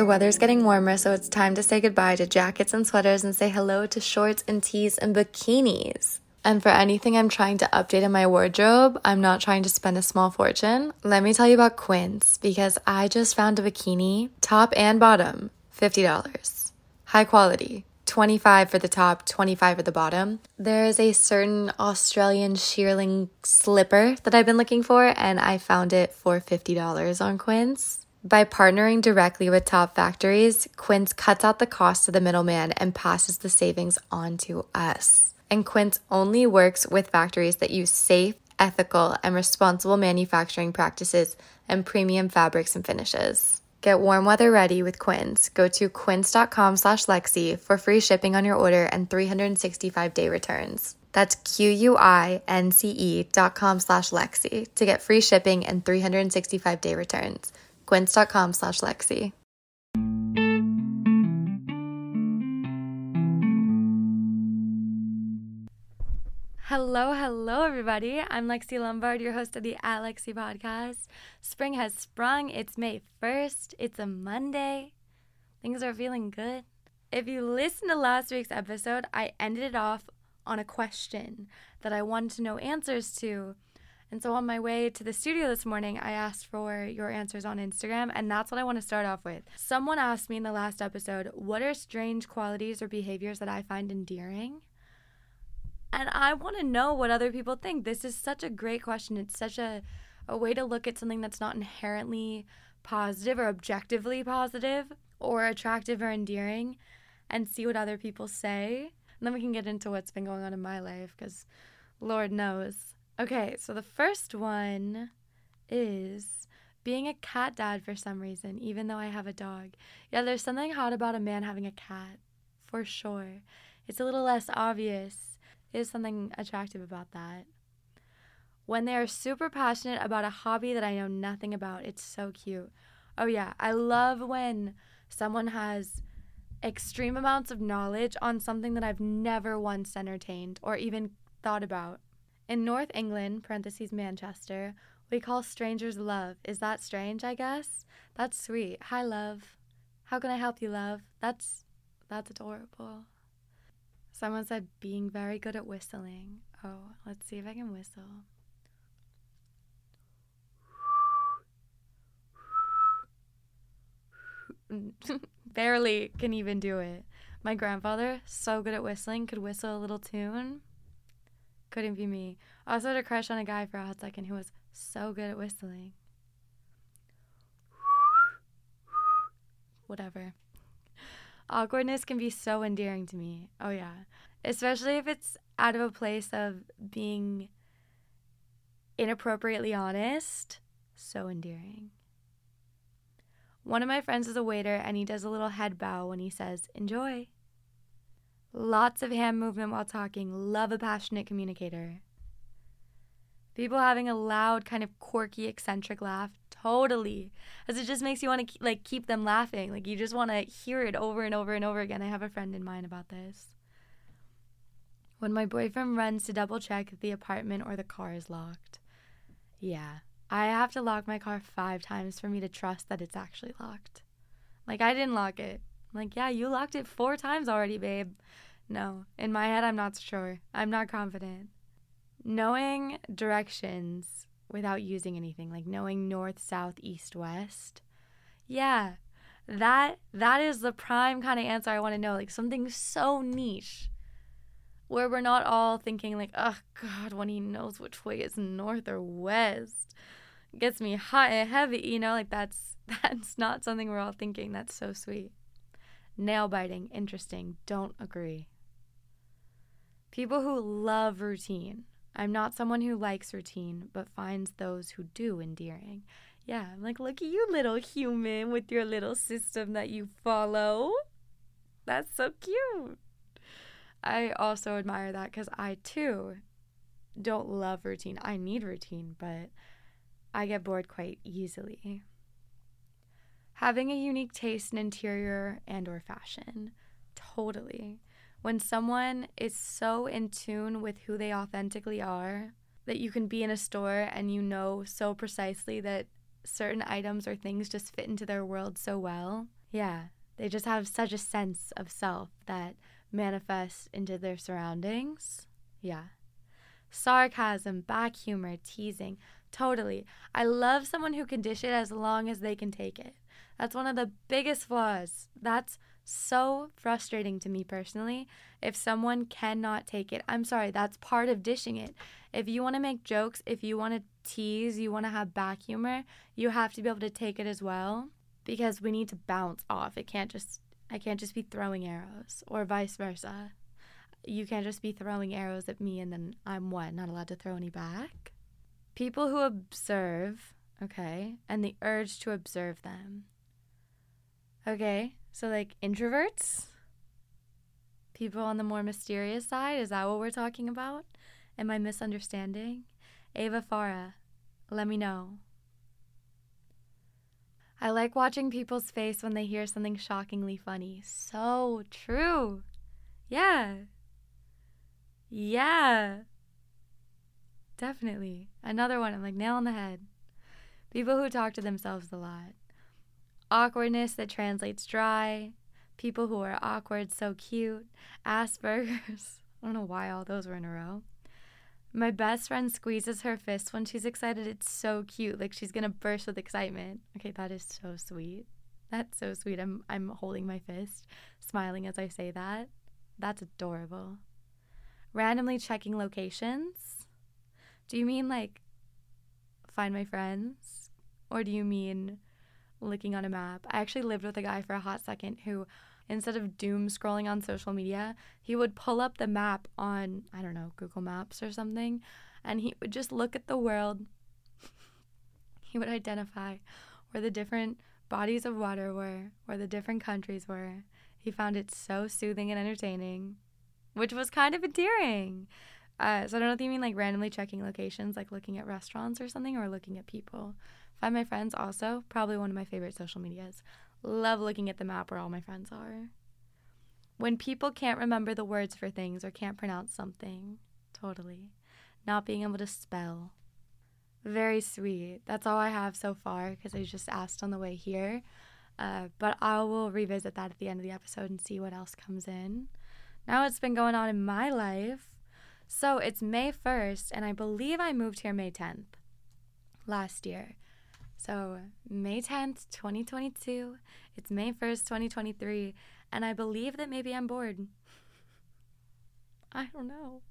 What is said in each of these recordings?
The weather's getting warmer, so it's time to say goodbye to jackets and sweaters and say hello to shorts and tees and bikinis. And for anything I'm trying to update in my wardrobe, I'm not trying to spend a small fortune. Let me tell you about Quince because I just found a bikini, top and bottom, $50. High quality. 25 for the top, 25 for the bottom. There is a certain Australian shearling slipper that I've been looking for and I found it for $50 on Quince. By partnering directly with top factories, Quince cuts out the cost of the middleman and passes the savings on to us. And Quince only works with factories that use safe, ethical, and responsible manufacturing practices and premium fabrics and finishes. Get warm weather ready with Quince. Go to quince.com slash Lexi for free shipping on your order and 365 day returns. That's Q-U-I-N-C-E dot com slash Lexi to get free shipping and 365 day returns quince.com slash Lexi. Hello, hello, everybody. I'm Lexi Lombard, your host of the At Lexi podcast. Spring has sprung. It's May 1st. It's a Monday. Things are feeling good. If you listened to last week's episode, I ended it off on a question that I wanted to know answers to. And so on my way to the studio this morning, I asked for your answers on Instagram, and that's what I want to start off with. Someone asked me in the last episode, What are strange qualities or behaviors that I find endearing? And I want to know what other people think. This is such a great question. It's such a, a way to look at something that's not inherently positive or objectively positive or attractive or endearing and see what other people say. And then we can get into what's been going on in my life because Lord knows Okay, so the first one is being a cat dad for some reason, even though I have a dog. Yeah, there's something hot about a man having a cat, for sure. It's a little less obvious. There's something attractive about that. When they are super passionate about a hobby that I know nothing about, it's so cute. Oh, yeah, I love when someone has extreme amounts of knowledge on something that I've never once entertained or even thought about. In North England, parentheses Manchester, we call strangers love. Is that strange, I guess? That's sweet. Hi, love. How can I help you, love? That's that's adorable. Someone said being very good at whistling. Oh, let's see if I can whistle. Barely can even do it. My grandfather, so good at whistling, could whistle a little tune. Couldn't be me. I also had a crush on a guy for a hot second who was so good at whistling. Whatever. Awkwardness can be so endearing to me. Oh, yeah. Especially if it's out of a place of being inappropriately honest. So endearing. One of my friends is a waiter and he does a little head bow when he says, Enjoy. Lots of hand movement while talking. Love a passionate communicator. People having a loud, kind of quirky, eccentric laugh. Totally. As it just makes you want to like keep them laughing. Like you just want to hear it over and over and over again. I have a friend in mind about this. When my boyfriend runs to double check if the apartment or the car is locked. Yeah. I have to lock my car 5 times for me to trust that it's actually locked. Like I didn't lock it. I'm like, yeah, you locked it four times already, babe. No, in my head, I'm not sure. I'm not confident. Knowing directions without using anything, like knowing north, south, east, west. Yeah, that that is the prime kind of answer I want to know. Like something so niche, where we're not all thinking like, oh God, when he knows which way is north or west, gets me hot and heavy. You know, like that's that's not something we're all thinking. That's so sweet. Nail biting, interesting. Don't agree. People who love routine. I'm not someone who likes routine, but finds those who do endearing. Yeah, I'm like, look at you, little human, with your little system that you follow. That's so cute. I also admire that because I too don't love routine. I need routine, but I get bored quite easily having a unique taste in interior and or fashion. Totally. When someone is so in tune with who they authentically are that you can be in a store and you know so precisely that certain items or things just fit into their world so well. Yeah, they just have such a sense of self that manifests into their surroundings. Yeah. Sarcasm, back humor, teasing. Totally. I love someone who can dish it as long as they can take it. That's one of the biggest flaws. That's so frustrating to me personally. If someone cannot take it, I'm sorry, that's part of dishing it. If you want to make jokes, if you want to tease, you want to have back humor, you have to be able to take it as well because we need to bounce off. It can't just I can't just be throwing arrows or vice versa. You can't just be throwing arrows at me and then I'm what, not allowed to throw any back? People who observe, okay, and the urge to observe them. Okay, so like introverts? People on the more mysterious side, is that what we're talking about? Am I misunderstanding? Ava Farah, let me know. I like watching people's face when they hear something shockingly funny. So true. Yeah. Yeah. Definitely. Another one, I'm like nail on the head. People who talk to themselves a lot. Awkwardness that translates dry. People who are awkward, so cute. Asperger's. I don't know why all those were in a row. My best friend squeezes her fist when she's excited. It's so cute. Like she's gonna burst with excitement. Okay, that is so sweet. That's so sweet. I'm I'm holding my fist, smiling as I say that. That's adorable. Randomly checking locations. Do you mean like find my friends? Or do you mean looking on a map? I actually lived with a guy for a hot second who instead of doom scrolling on social media, he would pull up the map on, I don't know, Google Maps or something, and he would just look at the world. he would identify where the different bodies of water were, where the different countries were. He found it so soothing and entertaining, which was kind of endearing. Uh, so I don't know if you mean like randomly checking locations, like looking at restaurants or something, or looking at people. Find my friends also, probably one of my favorite social medias. Love looking at the map where all my friends are. When people can't remember the words for things or can't pronounce something, totally. Not being able to spell. Very sweet. That's all I have so far because I just asked on the way here. Uh, but I will revisit that at the end of the episode and see what else comes in. Now it's been going on in my life. So it's May 1st, and I believe I moved here May 10th last year. So, May 10th, 2022. It's May 1st, 2023. And I believe that maybe I'm bored. I don't know.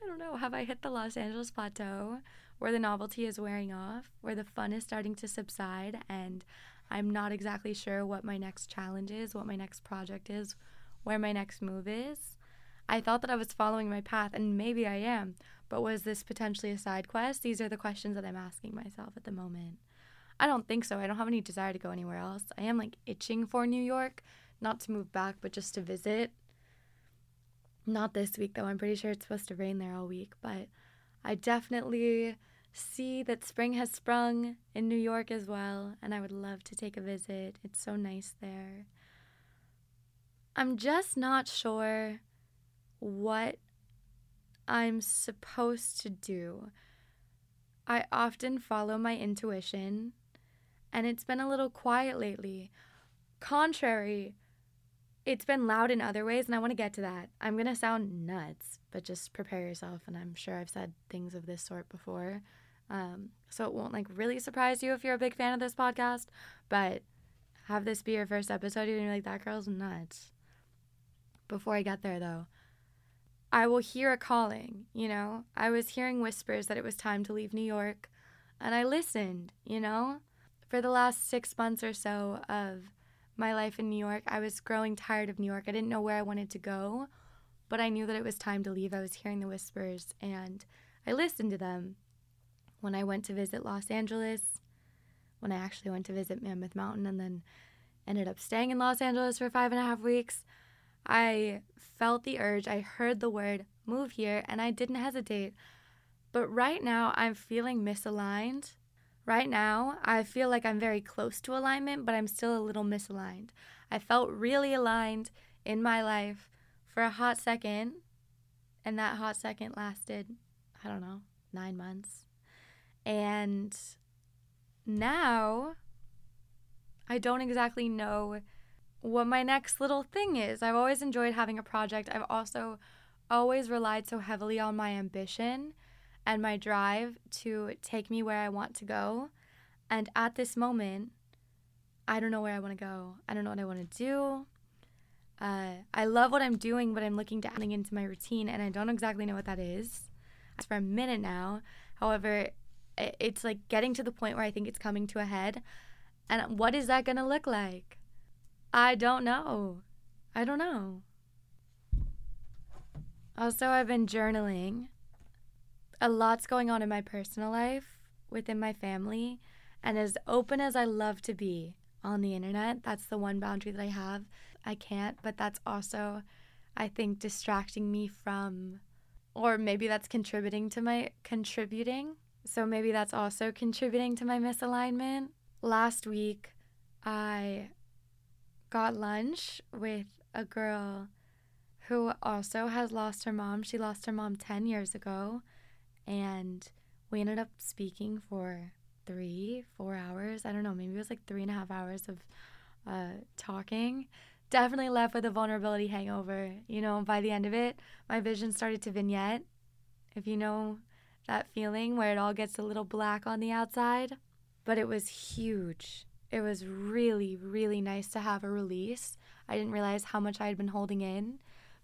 I don't know. Have I hit the Los Angeles plateau where the novelty is wearing off, where the fun is starting to subside, and I'm not exactly sure what my next challenge is, what my next project is, where my next move is? I thought that I was following my path, and maybe I am, but was this potentially a side quest? These are the questions that I'm asking myself at the moment. I don't think so. I don't have any desire to go anywhere else. I am like itching for New York, not to move back, but just to visit. Not this week though. I'm pretty sure it's supposed to rain there all week, but I definitely see that spring has sprung in New York as well, and I would love to take a visit. It's so nice there. I'm just not sure what I'm supposed to do. I often follow my intuition and it's been a little quiet lately. Contrary, it's been loud in other ways, and I want to get to that. I'm going to sound nuts, but just prepare yourself, and I'm sure I've said things of this sort before. Um, so it won't like really surprise you if you're a big fan of this podcast, but have this be your first episode and you're like, that girl's nuts. Before I get there, though, I will hear a calling, you know? I was hearing whispers that it was time to leave New York, and I listened, you know? For the last six months or so of my life in New York, I was growing tired of New York. I didn't know where I wanted to go, but I knew that it was time to leave. I was hearing the whispers and I listened to them. When I went to visit Los Angeles, when I actually went to visit Mammoth Mountain and then ended up staying in Los Angeles for five and a half weeks, I felt the urge. I heard the word move here and I didn't hesitate. But right now, I'm feeling misaligned Right now, I feel like I'm very close to alignment, but I'm still a little misaligned. I felt really aligned in my life for a hot second, and that hot second lasted, I don't know, nine months. And now I don't exactly know what my next little thing is. I've always enjoyed having a project. I've also always relied so heavily on my ambition and my drive to take me where I want to go. And at this moment, I don't know where I want to go. I don't know what I want to do. Uh, I love what I'm doing, but I'm looking to adding into my routine, and I don't exactly know what that is. For a minute now, however, it's like getting to the point where I think it's coming to a head. And what is that going to look like? I don't know. I don't know. Also, I've been journaling. A lot's going on in my personal life, within my family, and as open as I love to be on the internet, that's the one boundary that I have. I can't, but that's also, I think, distracting me from, or maybe that's contributing to my contributing. So maybe that's also contributing to my misalignment. Last week, I got lunch with a girl who also has lost her mom. She lost her mom 10 years ago, and we ended up speaking for three, four hours. I don't know, maybe it was like three and a half hours of uh, talking. Definitely left with a vulnerability hangover. You know, by the end of it, my vision started to vignette. If you know that feeling where it all gets a little black on the outside. But it was huge. It was really, really nice to have a release. I didn't realize how much I had been holding in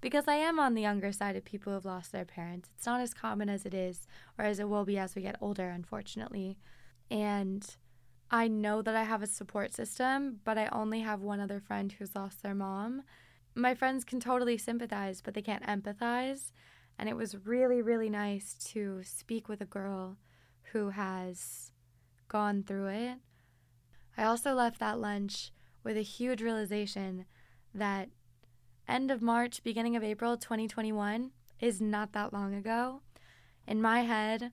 because I am on the younger side of people who have lost their parents. It's not as common as it is or as it will be as we get older, unfortunately. And I know that I have a support system, but I only have one other friend who's lost their mom. My friends can totally sympathize, but they can't empathize. And it was really, really nice to speak with a girl who has gone through it. I also left that lunch with a huge realization that end of March, beginning of April 2021 is not that long ago. In my head,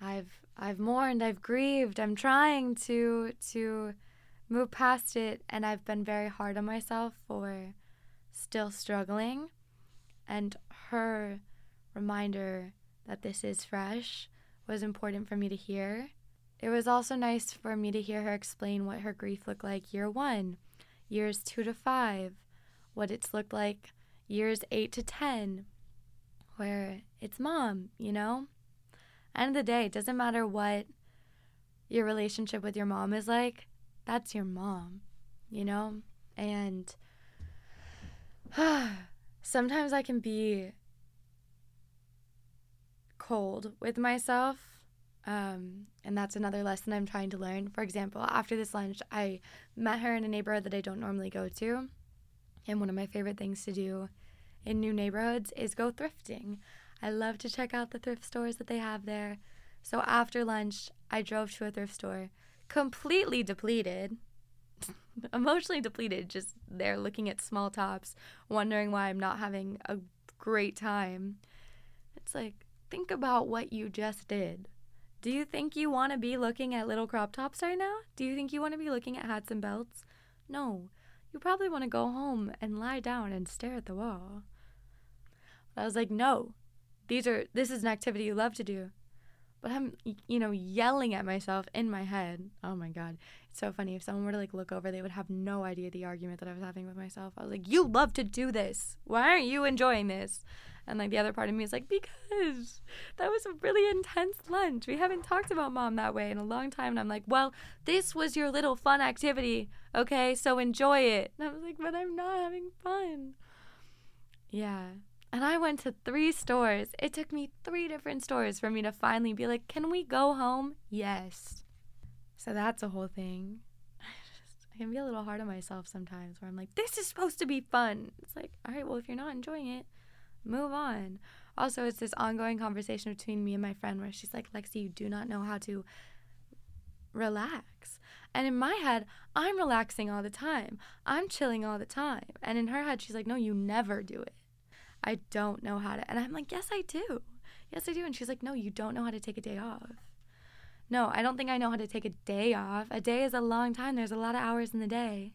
I've I've mourned, I've grieved. I'm trying to to move past it and I've been very hard on myself for still struggling. And her reminder that this is fresh was important for me to hear. It was also nice for me to hear her explain what her grief looked like year one, years two to five, what it's looked like years eight to 10, where it's mom, you know? End of the day, it doesn't matter what your relationship with your mom is like, that's your mom, you know? And sometimes I can be cold with myself. Um, and that's another lesson I'm trying to learn. For example, after this lunch, I met her in a neighborhood that I don't normally go to. And one of my favorite things to do in new neighborhoods is go thrifting. I love to check out the thrift stores that they have there. So after lunch, I drove to a thrift store, completely depleted, emotionally depleted, just there looking at small tops, wondering why I'm not having a great time. It's like, think about what you just did. Do you think you want to be looking at little crop tops right now? Do you think you want to be looking at hats and belts? No. You probably want to go home and lie down and stare at the wall. But I was like, no. These are this is an activity you love to do. But I'm you know yelling at myself in my head. Oh my god. It's so funny if someone were to like look over they would have no idea the argument that I was having with myself. I was like, "You love to do this. Why aren't you enjoying this?" And like the other part of me is like, because that was a really intense lunch. We haven't talked about mom that way in a long time. And I'm like, well, this was your little fun activity. Okay, so enjoy it. And I was like, but I'm not having fun. Yeah. And I went to three stores. It took me three different stores for me to finally be like, can we go home? Yes. So that's a whole thing. I, can be a little hard on myself sometimes where I'm like, this is supposed to be fun. It's like, all right, well, if you're not enjoying it, move on. Also, it's this ongoing conversation between me and my friend where she's like, Lexi, you do not know how to relax. And in my head, I'm relaxing all the time. I'm chilling all the time. And in her head, she's like, no, you never do it. I don't know how to. And I'm like, yes, I do. Yes, I do. And she's like, no, you don't know how to take a day off. No, I don't think I know how to take a day off. A day is a long time. There's a lot of hours in the day.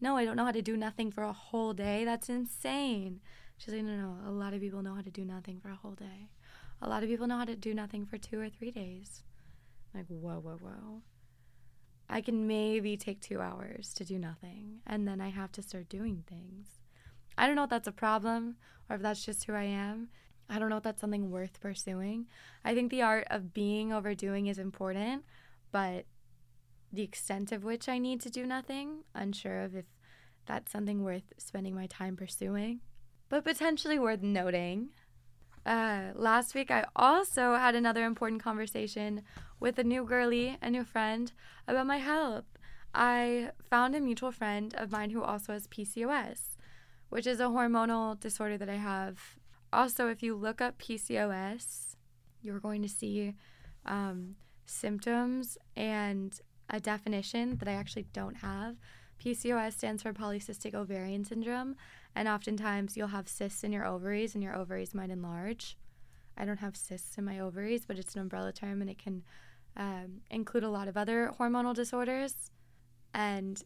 No, I don't know how to do nothing for a whole day. That's insane. She's like, no, no, a lot of people know how to do nothing for a whole day. A lot of people know how to do nothing for two or three days. Like, whoa, whoa, whoa. I can maybe take two hours to do nothing, and then I have to start doing things. I don't know if that's a problem or if that's just who I am. I don't know if that's something worth pursuing. I think the art of being overdoing is important, but the extent of which I need to do nothing, unsure of if that's something worth spending my time pursuing, but potentially worth noting. Uh, last week, I also had another important conversation with a new girly, a new friend, about my health. I found a mutual friend of mine who also has PCOS, which is a hormonal disorder that I have. Also, if you look up PCOS, you're going to see um, symptoms and a definition that I actually don't have. PCOS stands for polycystic ovarian syndrome, and oftentimes you'll have cysts in your ovaries, and your ovaries might enlarge. I don't have cysts in my ovaries, but it's an umbrella term and it can um, include a lot of other hormonal disorders. And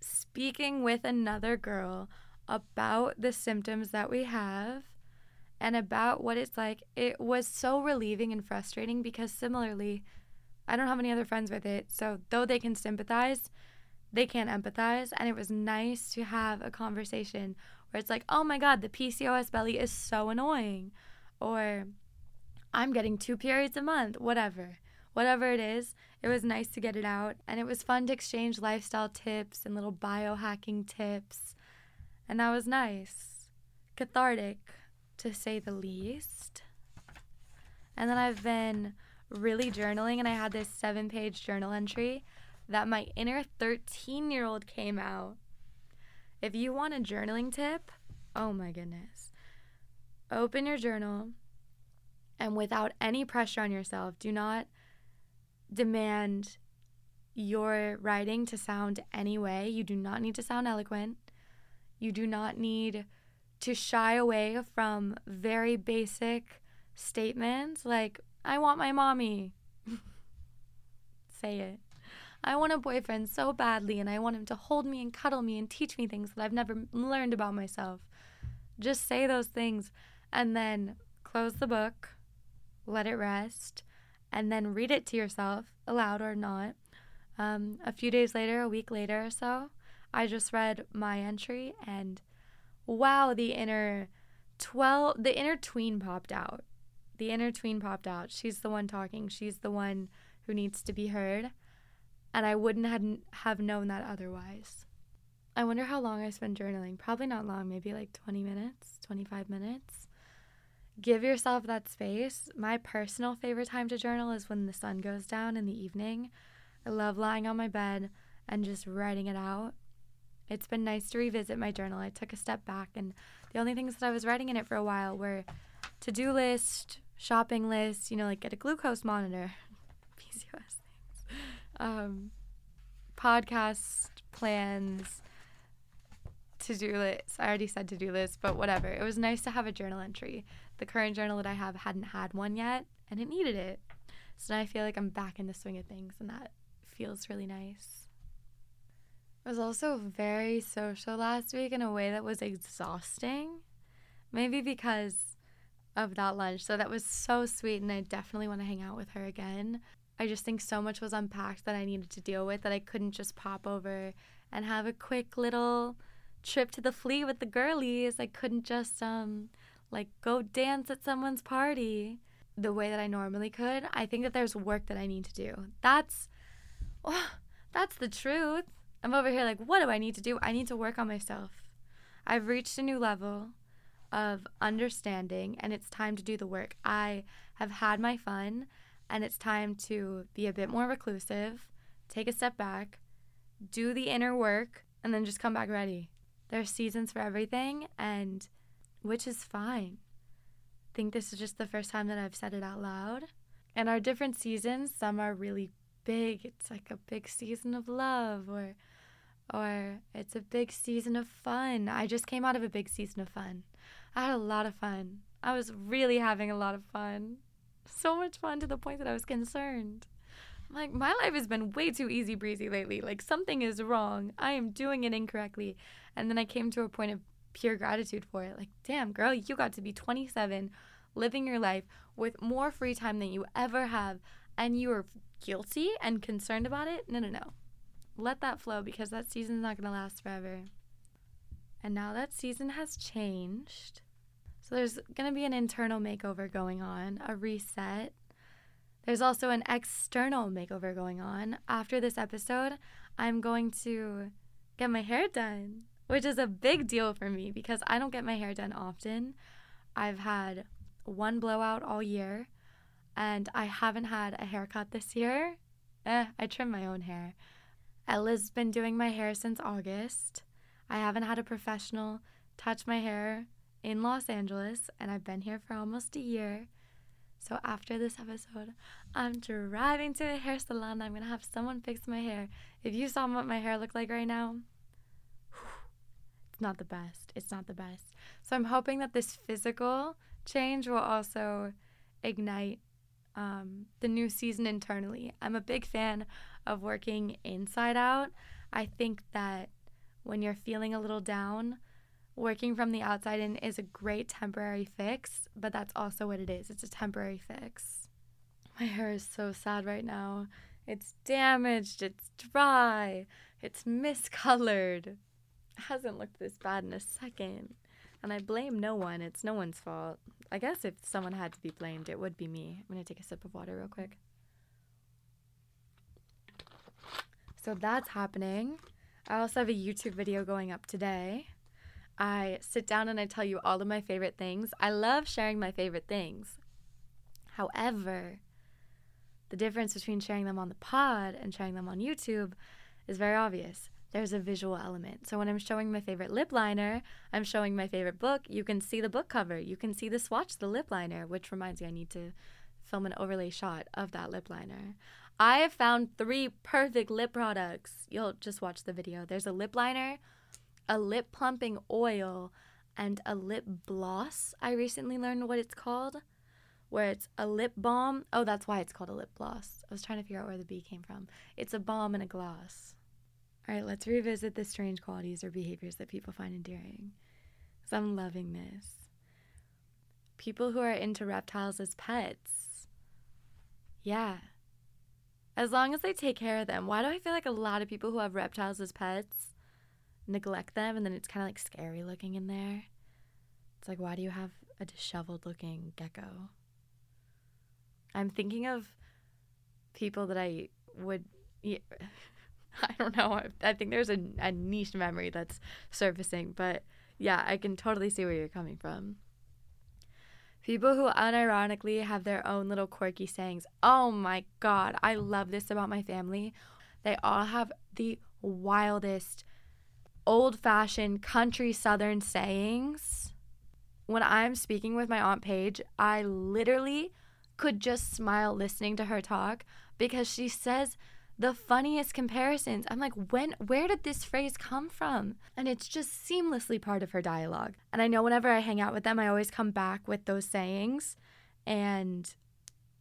speaking with another girl about the symptoms that we have and about what it's like, it was so relieving and frustrating because similarly, I don't have any other friends with it. So, though they can sympathize, they can't empathize. And it was nice to have a conversation where it's like, oh my God, the PCOS belly is so annoying. Or I'm getting two periods a month, whatever. Whatever it is, it was nice to get it out. And it was fun to exchange lifestyle tips and little biohacking tips. And that was nice. Cathartic, to say the least. And then I've been really journaling, and I had this seven page journal entry that my inner 13 year old came out. If you want a journaling tip, oh my goodness. Open your journal and without any pressure on yourself, do not demand your writing to sound any way. You do not need to sound eloquent. You do not need to shy away from very basic statements like, I want my mommy. Say it. I want a boyfriend so badly, and I want him to hold me and cuddle me and teach me things that I've never learned about myself. Just say those things and then close the book, let it rest, and then read it to yourself, aloud or not. Um, a few days later, a week later or so, I just read my entry, and wow, the inner 12, the inner tween popped out the inner tween popped out. She's the one talking. She's the one who needs to be heard. And I wouldn't have known that otherwise. I wonder how long I spend journaling. Probably not long, maybe like 20 minutes, 25 minutes. Give yourself that space. My personal favorite time to journal is when the sun goes down in the evening. I love lying on my bed and just writing it out. It's been nice to revisit my journal. I took a step back, and the only things that I was writing in it for a while were to do list, shopping list, you know, like get a glucose monitor, PCOS um, podcast plans, to do list. I already said to do list, but whatever. It was nice to have a journal entry. The current journal that I have hadn't had one yet, and it needed it. So now I feel like I'm back in the swing of things, and that feels really nice. I was also very social last week in a way that was exhausting. Maybe because of that lunch. So that was so sweet, and I definitely want to hang out with her again. I just think so much was unpacked that I needed to deal with that I couldn't just pop over and have a quick little trip to the flea with the girlies. I couldn't just um like go dance at someone's party the way that I normally could. I think that there's work that I need to do. That's oh, that's the truth. I'm over here like, what do I need to do? I need to work on myself. I've reached a new level of understanding and it's time to do the work. I have had my fun and it's time to be a bit more reclusive, take a step back, do the inner work, and then just come back ready. There's seasons for everything and which is fine. I think this is just the first time that I've said it out loud. And our different seasons, some are really big. It's like a big season of love or or it's a big season of fun. I just came out of a big season of fun. I had a lot of fun. I was really having a lot of fun. So much fun to the point that I was concerned. I'm like, my life has been way too easy breezy lately. Like, something is wrong. I am doing it incorrectly. And then I came to a point of pure gratitude for it. Like, damn, girl, you got to be 27, living your life with more free time than you ever have, and you are guilty and concerned about it, no, no, no. Let that flow because that season's not going to last forever. And now that season has changed. So there's going to be an internal makeover going on, a reset. There's also an external makeover going on. After this episode, I'm going to get my hair done, which is a big deal for me because I don't get my hair done often. I've had one blowout all year, and I haven't had a haircut this year. Eh, I trim my own hair. Ella's been doing my hair since August. I haven't had a professional touch my hair in Los Angeles, and I've been here for almost a year. So after this episode, I'm driving to a hair salon. I'm gonna have someone fix my hair. If you saw what my hair looked like right now, it's not the best. It's not the best. So I'm hoping that this physical change will also ignite um, the new season internally. I'm a big fan of working inside out. I think that when you're feeling a little down, working from the outside in is a great temporary fix, but that's also what it is. It's a temporary fix. My hair is so sad right now. It's damaged, it's dry, it's miscolored. It hasn't looked this bad in a second. And I blame no one. It's no one's fault. I guess if someone had to be blamed, it would be me. I'm going to take a sip of water real quick. So that's happening. I also have a YouTube video going up today. I sit down and I tell you all of my favorite things. I love sharing my favorite things. However, the difference between sharing them on the pod and sharing them on YouTube is very obvious. There's a visual element. So when I'm showing my favorite lip liner, I'm showing my favorite book. You can see the book cover. You can see the swatch, the lip liner, which reminds me I need to film an overlay shot of that lip liner. I have found three perfect lip products. You'll just watch the video. There's a lip liner, a lip plumping oil and a lip gloss. I recently learned what it's called, where it's a lip balm. Oh, that's why it's called a lip gloss. I was trying to figure out where the B came from. It's a balm and a gloss. All right, let's revisit the strange qualities or behaviors that people find endearing. Because I'm loving this. People who are into reptiles as pets. Yeah. As long as they take care of them. Why do I feel like a lot of people who have reptiles as pets neglect them and then it's kind of like scary looking in there. It's like, why do you have a disheveled looking gecko? I'm thinking of people that I would. Yeah, I don't know. I, I think there's a, a niche memory that's surfacing, but yeah, I can totally see where you're coming from. People who unironically have their own little quirky sayings. Oh my God, I love this about my family. They all have the wildest old fashioned country southern sayings. When I'm speaking with my Aunt Paige, I literally could just smile listening to her talk because she says the funniest comparisons. I'm like, when where did this phrase come from? And it's just seamlessly part of her dialogue. And I know whenever I hang out with them, I always come back with those sayings and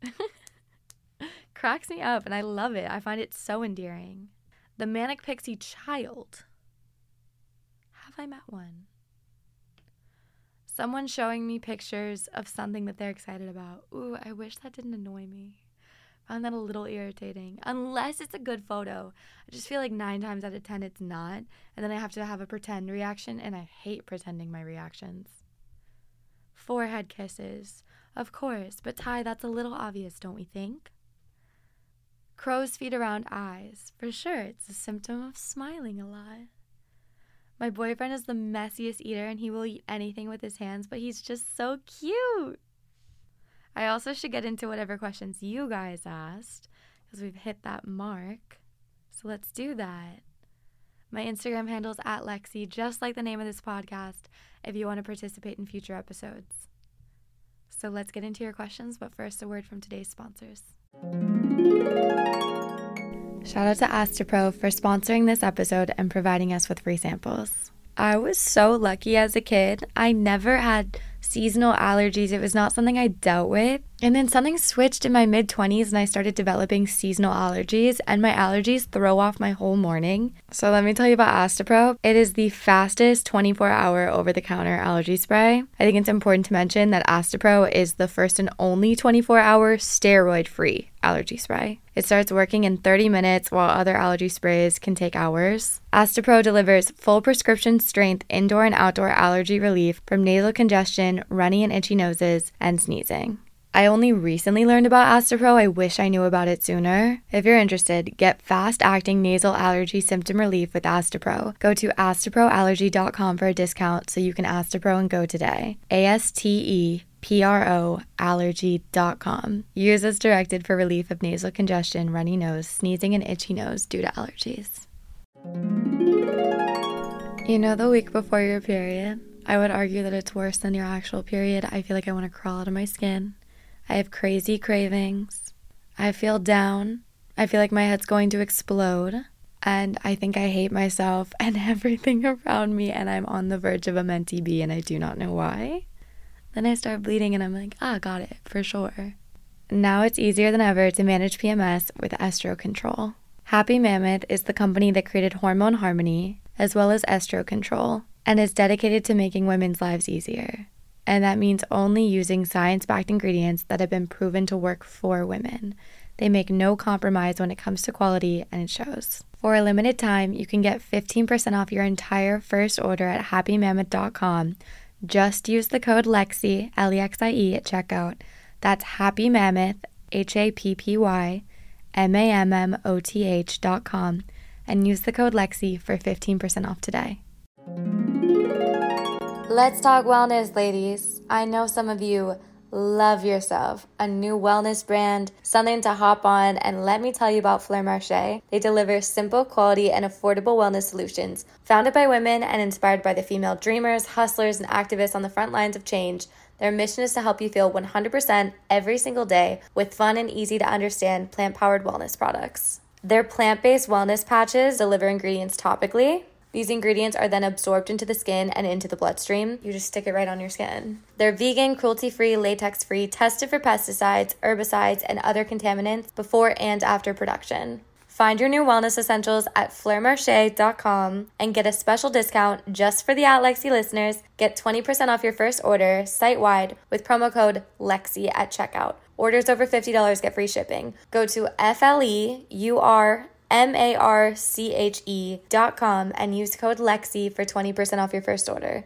cracks me up and I love it. I find it so endearing. The manic pixie child I met one. Someone showing me pictures of something that they're excited about. Ooh, I wish that didn't annoy me. Found that a little irritating. Unless it's a good photo. I just feel like nine times out of ten it's not. And then I have to have a pretend reaction, and I hate pretending my reactions. Forehead kisses. Of course, but Ty, that's a little obvious, don't we think? Crow's feet around eyes. For sure, it's a symptom of smiling a lot. My boyfriend is the messiest eater and he will eat anything with his hands, but he's just so cute. I also should get into whatever questions you guys asked because we've hit that mark. So let's do that. My Instagram handle is at Lexi, just like the name of this podcast, if you want to participate in future episodes. So let's get into your questions, but first, a word from today's sponsors. Shout out to Astepro for sponsoring this episode and providing us with free samples. I was so lucky as a kid. I never had seasonal allergies. It was not something I dealt with. And then something switched in my mid 20s and I started developing seasonal allergies, and my allergies throw off my whole morning. So let me tell you about Astepro. It is the fastest 24 hour over the counter allergy spray. I think it's important to mention that Astepro is the first and only 24 hour steroid free allergy spray. It starts working in 30 minutes while other allergy sprays can take hours. Astepro delivers full prescription strength indoor and outdoor allergy relief from nasal congestion, runny and itchy noses, and sneezing. I only recently learned about Astepro. I wish I knew about it sooner. If you're interested, get fast acting nasal allergy symptom relief with Astepro. Go to asteproallergy.com for a discount so you can Astepro and go today. A S T E P R O allergy.com. Use as directed for relief of nasal congestion, runny nose, sneezing, and itchy nose due to allergies. You know, the week before your period, I would argue that it's worse than your actual period. I feel like I want to crawl out of my skin. I have crazy cravings. I feel down. I feel like my head's going to explode. And I think I hate myself and everything around me. And I'm on the verge of a mentee and I do not know why. Then I start bleeding and I'm like, ah, got it for sure. Now it's easier than ever to manage PMS with Estro Control. Happy Mammoth is the company that created Hormone Harmony as well as Estro Control and is dedicated to making women's lives easier and that means only using science backed ingredients that have been proven to work for women. They make no compromise when it comes to quality, and it shows. For a limited time, you can get 15% off your entire first order at happymammoth.com. Just use the code LEXI, L E X I E, at checkout. That's Happy Mammoth, H A P P Y M A M M O T H.com, and use the code LEXI for 15% off today. Let's talk wellness, ladies. I know some of you love yourself, a new wellness brand, something to hop on, and let me tell you about Fleur Marché. They deliver simple, quality, and affordable wellness solutions. Founded by women and inspired by the female dreamers, hustlers, and activists on the front lines of change, their mission is to help you feel 100% every single day with fun and easy to understand plant powered wellness products. Their plant based wellness patches deliver ingredients topically these ingredients are then absorbed into the skin and into the bloodstream. You just stick it right on your skin. They're vegan, cruelty free, latex free, tested for pesticides, herbicides, and other contaminants before and after production. Find your new wellness essentials at fleurmarche.com and get a special discount just for the At Lexi listeners. Get 20% off your first order site wide with promo code LEXI at checkout. Orders over $50 get free shipping. Go to F L E U R M A R C H E dot com and use code LEXI for 20% off your first order.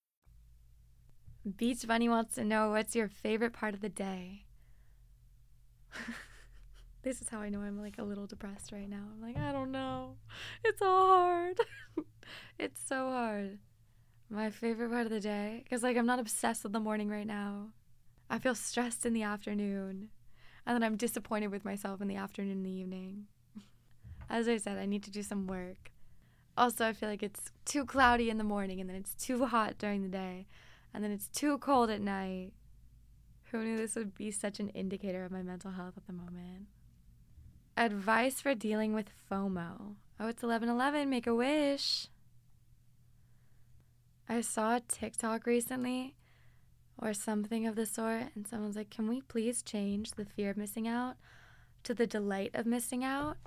Beach Bunny wants to know what's your favorite part of the day? this is how I know I'm like a little depressed right now. I'm like, I don't know. It's all hard. it's so hard. My favorite part of the day, because like I'm not obsessed with the morning right now. I feel stressed in the afternoon. And then I'm disappointed with myself in the afternoon and the evening. As I said, I need to do some work. Also, I feel like it's too cloudy in the morning and then it's too hot during the day and then it's too cold at night. Who knew this would be such an indicator of my mental health at the moment? Advice for dealing with FOMO. Oh, it's 11:11. Make a wish. I saw a TikTok recently or something of the sort and someone's like, "Can we please change the fear of missing out to the delight of missing out?"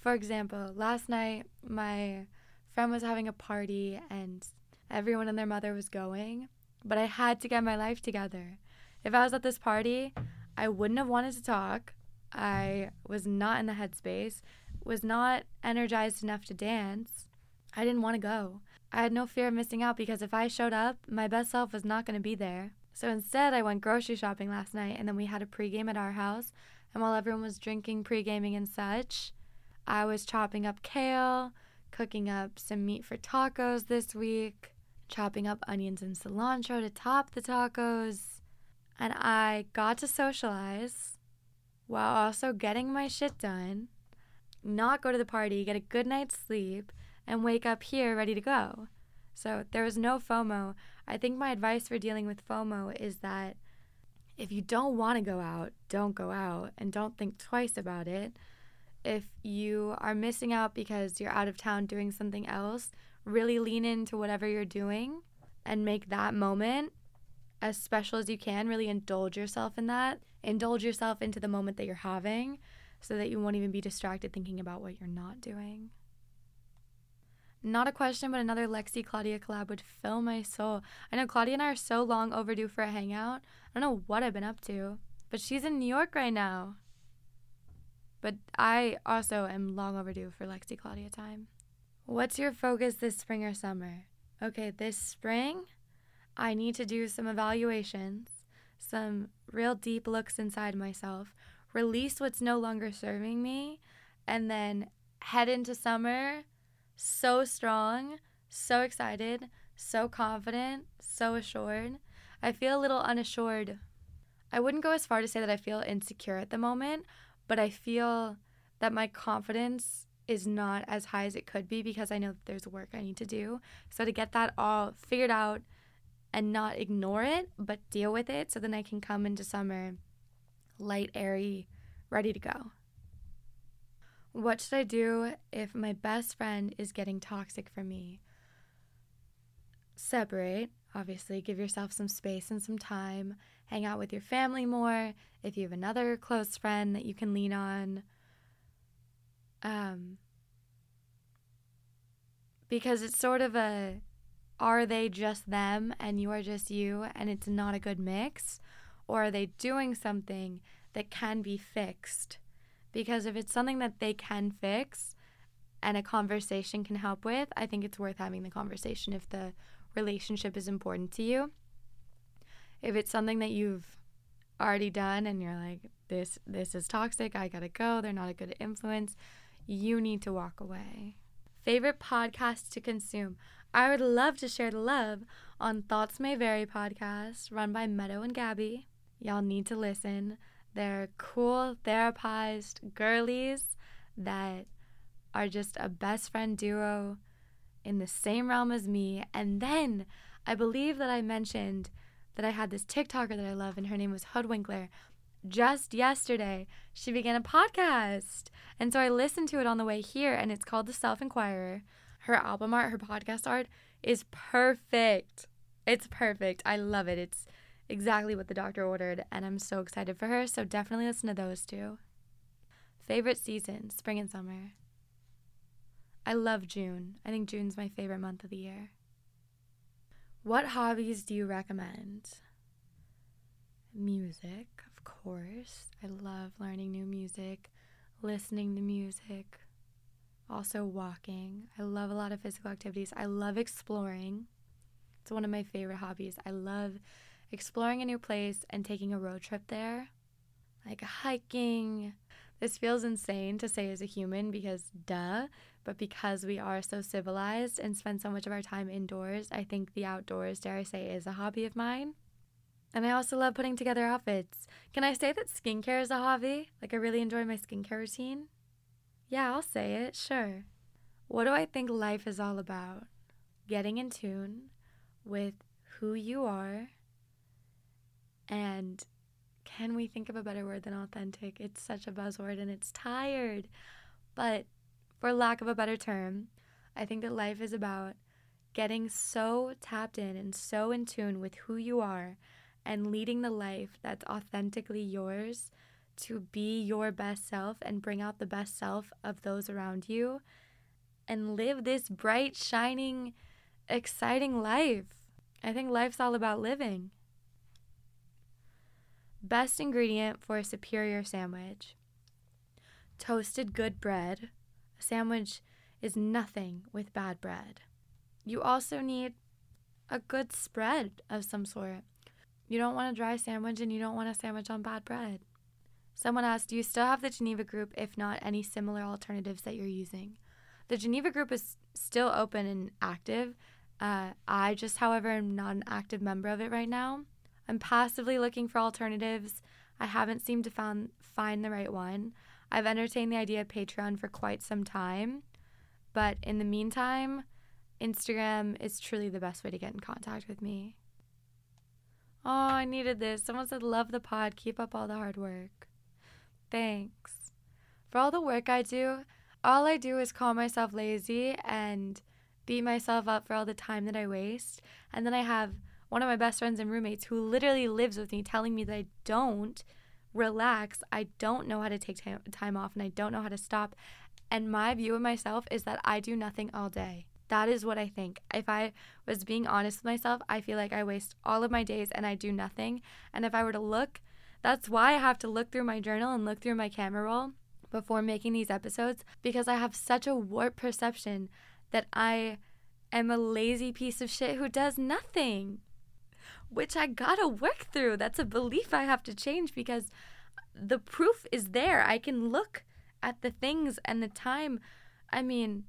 For example, last night my friend was having a party and everyone and their mother was going but I had to get my life together. If I was at this party, I wouldn't have wanted to talk. I was not in the headspace, was not energized enough to dance. I didn't want to go. I had no fear of missing out because if I showed up, my best self was not going to be there. So instead, I went grocery shopping last night and then we had a pregame at our house. And while everyone was drinking, pregaming, and such, I was chopping up kale, cooking up some meat for tacos this week chopping up onions and cilantro to top the tacos. And I got to socialize while also getting my shit done, not go to the party, get a good night's sleep, and wake up here ready to go. So there was no FOMO. I think my advice for dealing with FOMO is that If you don't want to go out, don't go out and don't think twice about it. If you are missing out because you're out of town doing something else, really lean into whatever you're doing and make that moment as special as you can. Really indulge yourself in that. Indulge yourself into the moment that you're having so that you won't even be distracted thinking about what you're not doing. Not a question, but another Lexi Claudia collab would fill my soul. I know Claudia and I are so long overdue for a hangout. I don't know what I've been up to, but she's in New York right now. But I also am long overdue for Lexi Claudia time. What's your focus this spring or summer? Okay, this spring, I need to do some evaluations, some real deep looks inside myself, release what's no longer serving me, and then head into summer so strong, so excited, so confident, so assured. I feel a little unassured. I wouldn't go as far to say that I feel insecure at the moment, but I feel that my confidence is not as high as it could be because I know that there's work I need to do. So to get that all figured out and not ignore it, but deal with it so then I can come into summer light, airy, ready to go. What should I do if my best friend is getting toxic for me? Separate, obviously, give yourself some space and some time. Hang out with your family more. If you have another close friend that you can lean on, um, because it's sort of a are they just them and you are just you and it's not a good mix? Or are they doing something that can be fixed? Because if it's something that they can fix and a conversation can help with, I think it's worth having the conversation if the relationship is important to you. If it's something that you've already done and you're like this this is toxic, I got to go, they're not a good influence, you need to walk away. Favorite podcast to consume? I would love to share the love on Thoughts May Vary podcast run by Meadow and Gabby. Y'all need to listen. They're cool, therapized girlies that are just a best friend duo in the same realm as me. And then I believe that I mentioned that I had this TikToker that I love, and her name was Hoodwinkler. Just yesterday, she began a podcast. And so I listened to it on the way here, and it's called The Self Inquirer. Her album art, her podcast art is perfect. It's perfect. I love it. It's exactly what the doctor ordered, and I'm so excited for her. So definitely listen to those two. Favorite season, spring and summer. I love June. I think June's my favorite month of the year. What hobbies do you recommend? Music, course. I love learning new music, listening to music, also walking. I love a lot of physical activities. I love exploring. It's one of my favorite hobbies. I love exploring a new place and taking a road trip there, like hiking. This feels insane to say as a human because, duh, but because we are so civilized and spend so much of our time indoors, I think the outdoors, dare I say, is a hobby of mine. And I also love putting together outfits. Can I say that skincare is a hobby? Like, I really enjoy my skincare routine? Yeah, I'll say it, sure. What do I think life is all about? Getting in tune with who you are and can we think of a better word than authentic? It's such a buzzword and it's tired. But for lack of a better term, I think that life is about getting so tapped in and so in tune with who you are and leading the life that's authentically yours to be your best self and bring out the best self of those around you and live this bright, shining, exciting life. I think life's all about living. Best ingredient for a superior sandwich toasted good bread. A sandwich is nothing with bad bread. You also need a good spread of some sort. You don't want a dry sandwich and you don't want a sandwich on bad bread. Someone asked, Do you still have the Geneva group? If not, any similar alternatives that you're using? The Geneva group is still open and active. Uh, I just, however, am not an active member of it right now. I'm passively looking for alternatives. I haven't seemed to found, find the right one. I've entertained the idea of Patreon for quite some time, but in the meantime, Instagram is truly the best way to get in contact with me. Oh, I needed this. Someone said, Love the pod. Keep up all the hard work. Thanks. For all the work I do, all I do is call myself lazy and beat myself up for all the time that I waste. And then I have one of my best friends and roommates who literally lives with me telling me that I don't relax, I don't know how to take time off, and I don't know how to stop. And my view of myself is that I do nothing all day. That is what I think. If I was being honest with myself, I feel like I waste all of my days and I do nothing. And if I were to look, that's why I have to look through my journal and look through my camera roll before making these episodes because I have such a warped perception that I am a lazy piece of shit who does nothing, which I gotta work through. That's a belief I have to change because the proof is there. I can look at the things and the time. I mean,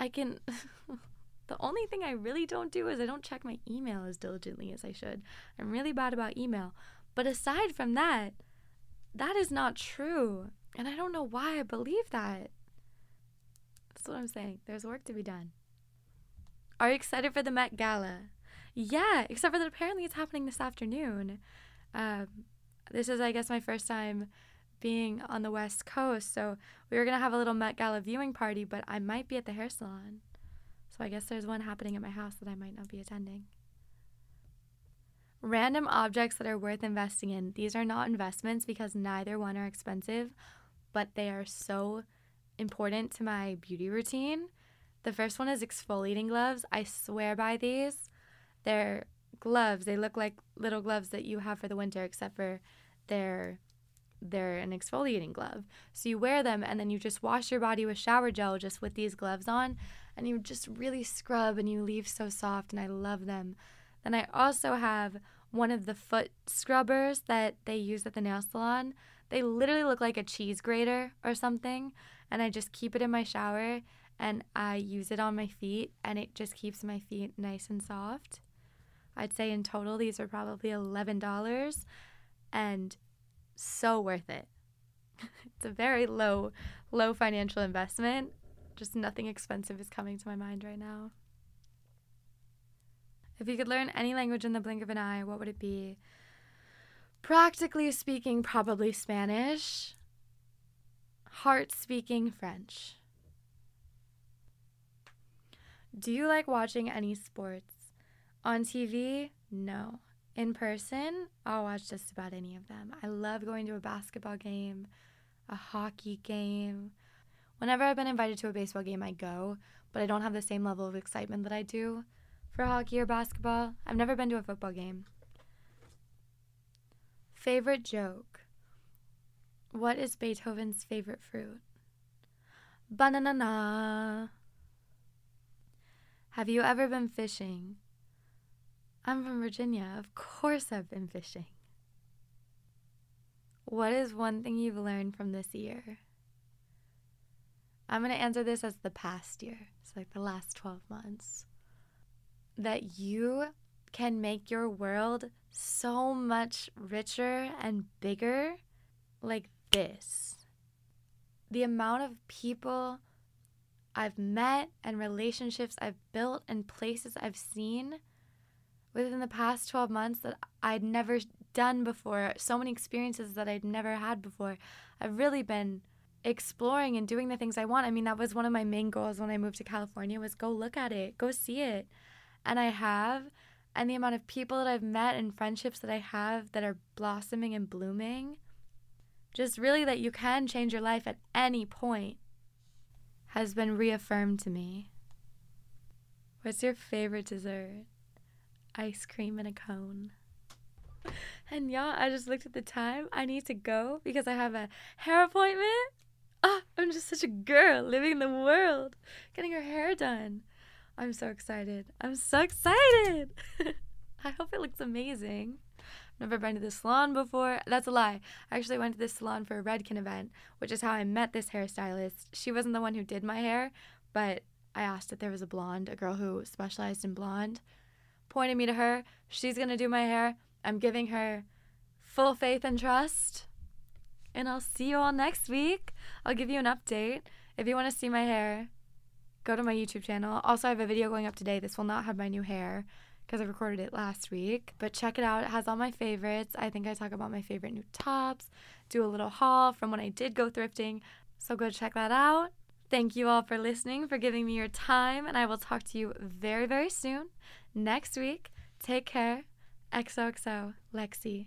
I can. the only thing I really don't do is I don't check my email as diligently as I should. I'm really bad about email. But aside from that, that is not true. And I don't know why I believe that. That's what I'm saying. There's work to be done. Are you excited for the Met Gala? Yeah, except for that apparently it's happening this afternoon. Um, this is, I guess, my first time being on the West Coast. So we were going to have a little Met Gala viewing party, but I might be at the hair salon. So I guess there's one happening at my house that I might not be attending. Random objects that are worth investing in. These are not investments because neither one are expensive, but they are so important to my beauty routine. The first one is exfoliating gloves. I swear by these. They're gloves. They look like little gloves that you have for the winter, except for they're they're an exfoliating glove. So you wear them and then you just wash your body with shower gel just with these gloves on and you just really scrub and you leave so soft and I love them. Then I also have one of the foot scrubbers that they use at the nail salon. They literally look like a cheese grater or something and I just keep it in my shower and I use it on my feet and it just keeps my feet nice and soft. I'd say in total these are probably $11 and so worth it. it's a very low low financial investment. Just nothing expensive is coming to my mind right now. If you could learn any language in the blink of an eye, what would it be? Practically speaking, probably Spanish. Heart speaking, French. Do you like watching any sports? On TV? No. In person, I'll watch just about any of them. I love going to a basketball game, a hockey game. Whenever I've been invited to a baseball game, I go, but I don't have the same level of excitement that I do for hockey or basketball. I've never been to a football game. Favorite joke. What is Beethoven's favorite fruit? Banana. Have you ever been fishing? I'm from Virginia. Of course, I've been fishing. What is one thing you've learned from this year? I'm going to answer this as the past year. It's like the last 12 months. That you can make your world so much richer and bigger like this. The amount of people I've met and relationships I've built and places I've seen within the past 12 months that I'd never done before, so many experiences that I'd never had before. I've really been exploring and doing the things I want. I mean, that was one of my main goals when I moved to California was go look at it, go see it. And I have and the amount of people that I've met and friendships that I have that are blossoming and blooming. Just really that you can change your life at any point has been reaffirmed to me. What's your favorite dessert? Ice cream in a cone. And y'all, I just looked at the time. I need to go because I have a hair appointment. Oh, I'm just such a girl living in the world, getting her hair done. I'm so excited. I'm so excited. I hope it looks amazing. Never been to the salon before. That's a lie. I actually went to this salon for a Redken event, which is how I met this hairstylist. She wasn't the one who did my hair, but I asked if there was a blonde, a girl who specialized in blonde pointed me to her. She's going to do my hair. I'm giving her full faith and trust. And I'll see you all next week. I'll give you an update. If you want to see my hair, go to my YouTube channel. Also, I have a video going up today. This will not have my new hair because I recorded it last week. But check it out. It has all my favorites. I think I talk about my favorite new tops, do a little haul from when I did go thrifting. So go check that out. Thank you all for listening, for giving me your time, and I will talk to you very, very soon next week. Take care. XOXO, Lexi.